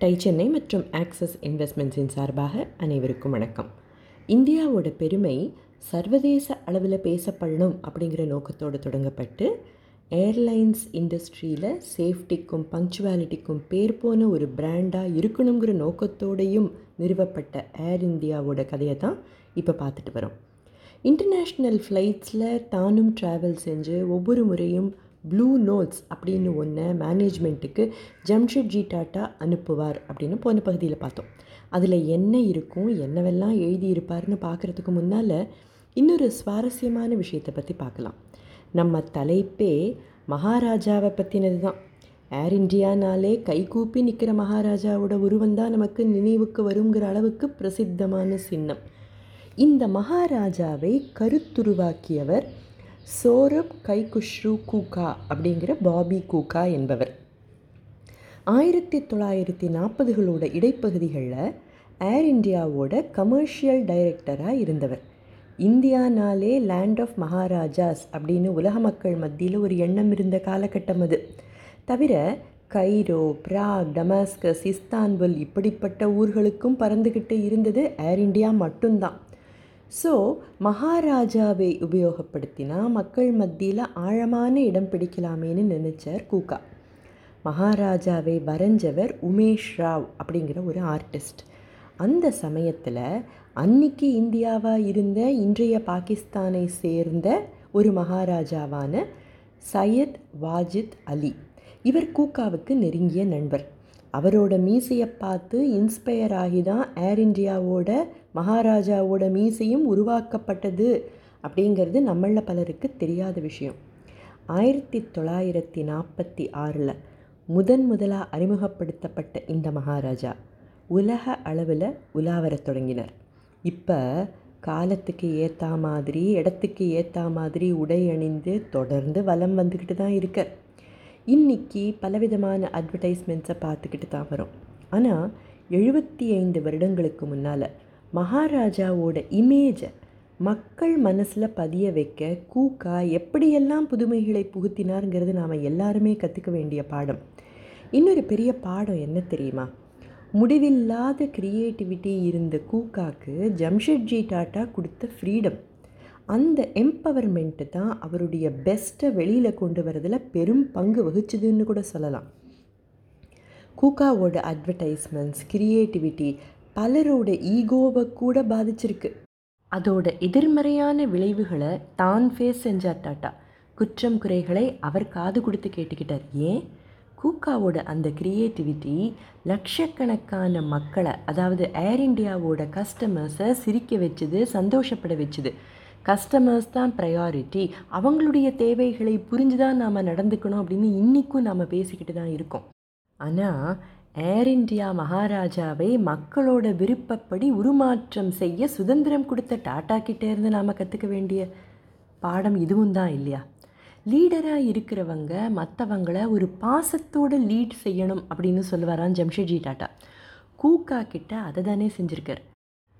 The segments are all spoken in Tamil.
டை சென்னை மற்றும் ஆக்சஸ் இன்வெஸ்ட்மெண்ட்ஸின் சார்பாக அனைவருக்கும் வணக்கம். இந்தியாவோட பெருமை சர்வதேச அளவில் பேசப்படணும் அப்படிங்கிற நோக்கத்தோடு தொடங்கப்பட்டு ஏர்லைன்ஸ் இண்டஸ்ட்ரியில் சேஃப்டிக்கும் பங்க்சுவாலிட்டிக்கும் பேர் போன ஒரு பிராண்டாக இருக்கணுங்கிற நோக்கத்தோடையும் நிறுவப்பட்ட ஏர் இந்தியாவோட கதையை தான் இப்போ பார்த்துட்டு வரோம். இன்டர்நேஷ்னல் ஃப்ளைட்ஸில் தானும் ட்ராவல் செஞ்சு ஒவ்வொரு முறையும் ப்ளூ நோட்ஸ் அப்படின்னு ஒன்று மேனேஜ்மெண்ட்டுக்கு ஜம்ஷெட்ஜி டாட்டா அனுப்புவார் அப்படின்னு போன பகுதியில் பார்த்தோம். அதில் என்ன இருக்கும் என்னவெல்லாம் எழுதியிருப்பார்னு பார்க்குறதுக்கு முன்னால் இன்னொரு சுவாரஸ்யமான விஷயத்தை பற்றி பார்க்கலாம். நம்ம தலைப்பே மகாராஜாவை பற்றினது தான் ஏர் இண்டியானாலே கைகூப்பி நிற்கிற மகாராஜாவோட உருவம் தான் நமக்கு நினைவுக்கு வருங்கிற அளவுக்கு பிரசித்தமான சின்னம். இந்த மகாராஜாவை கருத்துருவாக்கியவர் சோரப் கைகுஷ்ரு கூகா அப்படிங்கிற பாபி கூகா என்பவர். ஆயிரத்தி தொள்ளாயிரத்தி நாற்பதுகளோட இடைப்பகுதிகளில் ஏர் இந்தியாவோட கமர்ஷியல் டைரக்டராக இருந்தவர். இந்தியானாலே லேண்ட் ஆஃப் மகாராஜாஸ் அப்படின்னு உலக மக்கள் மத்தியில் ஒரு எண்ணம் இருந்த காலகட்டம் அது. தவிர கைரோ பிராக் டமாஸ்கஸ் இஸ்தான்புல் இப்படிப்பட்ட ஊர்களுக்கும் பறந்துக்கிட்டு இருந்தது ஏர் இண்டியா மட்டும்தான். ஸோ மகாராஜாவை உபயோகப்படுத்தினா மக்கள் மத்தியில் ஆழமான இடம் பிடிக்கலாமேன்னு நினச்சார் கூகா மகாராஜாவை வரைஞ்சவர் உமேஷ் ராவ் அப்படிங்கிற ஒரு ஆர்டிஸ்ட். அந்த சமயத்தில் அன்னைக்கு இந்தியாவாக இருந்த இன்றைய பாகிஸ்தானை சேர்ந்த ஒரு மகாராஜாவான சையத் வாஜித் அலி. இவர் கூக்காவுக்கு நெருங்கிய நண்பர். அவரோட மீசையை பார்த்து இன்ஸ்பயர் ஆகி தான் ஏர் இண்டியாவோட மகாராஜாவோட மீசையும் உருவாக்கப்பட்டது அப்படிங்கிறது நம்மள பலருக்கு தெரியாத விஷயம். ஆயிரத்தி தொள்ளாயிரத்தி நாற்பத்தி ஆறில் முதன் முதலாக அறிமுகப்படுத்தப்பட்ட இந்த மகாராஜா உலக அளவில் உலாவரத் தொடங்கினர். இப்போ காலத்துக்கு ஏற்ற மாதிரி இடத்துக்கு ஏற்ற மாதிரி உடை அணிந்து தொடர்ந்து வலம் வந்துக்கிட்டு தான் இருக்கார். இன்றைக்கி பலவிதமான அட்வர்டைஸ்மெண்ட்ஸை பார்த்துக்கிட்டு தான் வரும். ஆனால் எழுபத்தி ஐந்து வருடங்களுக்கு முன்னால் மகாராஜாவோட இமேஜை மக்கள் மனசில் பதிய வைக்க கூக்கா எப்படியெல்லாம் புதுமைகளை புகுத்தினாருங்கிறது நாம் எல்லாருமே கற்றுக்க வேண்டிய பாடம். இன்னொரு பெரிய பாடம் என்ன தெரியுமா? முடிவில்லாத க்ரியேட்டிவிட்டி இருந்த கூக்காக்கு ஜம்ஷெட்ஜி டாட்டா கொடுத்த ஃப்ரீடம் அந்த எம்பவர்மெண்ட்டு தான் அவருடைய பெஸ்ட்டை வெளியில் கொண்டு வரதில் பெரும் பங்கு வகிச்சதுன்னு கூட சொல்லலாம். கூகாவோட அட்வர்டைஸ்மெண்ட்ஸ் க்ரியேட்டிவிட்டி பலரோட ஈகோவை கூட பாதிச்சிருக்கு. அதோட எதிர்மறையான விளைவுகளை தான் ஃபேஸ் செஞ்சார் டாட்டா. குற்றம் குறைகளை அவர் காது கொடுத்து கேட்டுக்கிட்டார். ஏன்? கூக்காவோட அந்த க்ரியேட்டிவிட்டி லட்சக்கணக்கான மக்களை அதாவது ஏர் இண்டியாவோட கஸ்டமர்ஸை சிரிக்க வச்சுது சந்தோஷப்பட வச்சுது. கஸ்டமர்ஸ் தான் ப்ரையாரிட்டி அவங்களுடைய தேவைகளை புரிஞ்சு தான் நாம் நடந்துக்கணும் அப்படின்னு இன்றைக்கும் நாம் பேசிக்கிட்டு தான் இருக்கோம். ஆனால் ஏர் இண்டியா மகாராஜாவை மக்களோட விருப்பப்படி உருமாற்றம் செய்ய சுதந்திரம் கொடுத்த டாட்டா கிட்டேருந்து நாம் கற்றுக்க வேண்டிய பாடம் இதுவும் தான் இல்லையா? லீடராக இருக்கிறவங்க மற்றவங்கள ஒரு பாசத்தோடு லீட் செய்யணும் அப்படின்னு சொல்லுவாரான் ஜம்ஷெட்ஜி டாட்டா. கூக்கா கிட்ட அதை தானே செஞ்சுருக்கார்.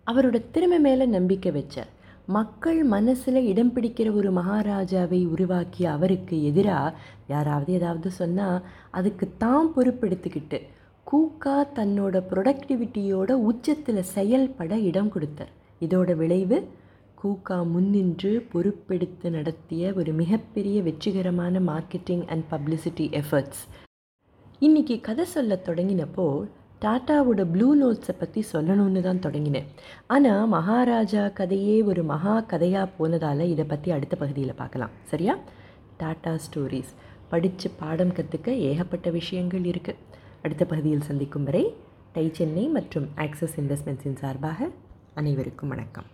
அவரோட திறமை மேலே நம்பிக்கை வச்சார். மக்கள் மனசில் இடம் பிடிக்கிற ஒரு மகாராஜாவை உருவாக்கிய அவருக்கு எதிராக யாராவது ஏதாவது சொன்னால் அதுக்கு தான் பொறுப்பெடுத்துக்கிட்டு கூக்கா தன்னோட ப்ரொடக்டிவிட்டியோட உச்சத்தில் செயல்பட இடம் கொடுத்தார். இதோட விளைவு கூக்கா முன்னின்று பொறுப்பெடுத்து நடத்திய ஒரு மிகப்பெரிய வெற்றிகரமான மார்க்கெட்டிங் அண்ட் பப்ளிசிட்டி எஃபர்ட்ஸ் இன்றைக்கி கதை சொல்ல தொடங்கினப்போ டாட்டாவோட ப்ளூ நோட்ஸை பற்றி சொல்லணும்னு தான் தொடங்கினேன். ஆனால் மகாராஜா கதையே ஒரு மகா கதையாக போனதால் இதை பற்றி அடுத்த பகுதியில் பார்க்கலாம். சரியா? டாட்டா ஸ்டோரிஸ். படித்து பாடம் கற்றுக்க ஏகப்பட்ட விஷயங்கள் இருக்குது அடுத்த பகுதியில் சந்திக்கும் வரை டை சென்னை மற்றும் ஆக்சஸ் இன்வெஸ்ட்மெண்ட்ஸின் சார்பாக அனைவருக்கும் வணக்கம்.